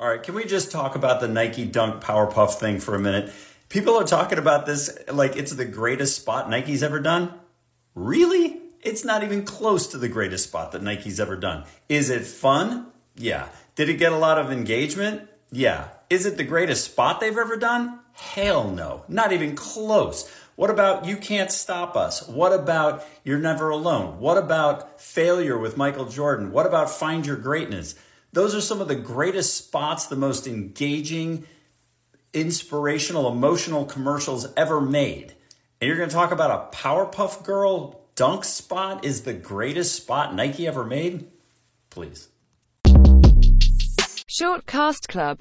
All right, can we just talk about the Nike Dunk Powerpuff thing for a minute? People are talking about this like it's the greatest spot Nike's ever done. Really? It's not even close to the greatest spot that Nike's ever done. Is it fun? Yeah. Did it get a lot of engagement? Yeah. Is it the greatest spot they've ever done? Hell no. Not even close. What about You Can't Stop Us? What about You're Never Alone? What about Failure with Michael Jordan? What about Find Your Greatness? Those are some of the greatest spots, the most engaging, inspirational, emotional commercials ever made. And you're going to talk about a Powerpuff Girl dunk spot is the greatest spot Nike ever made? Please. Short Cast Club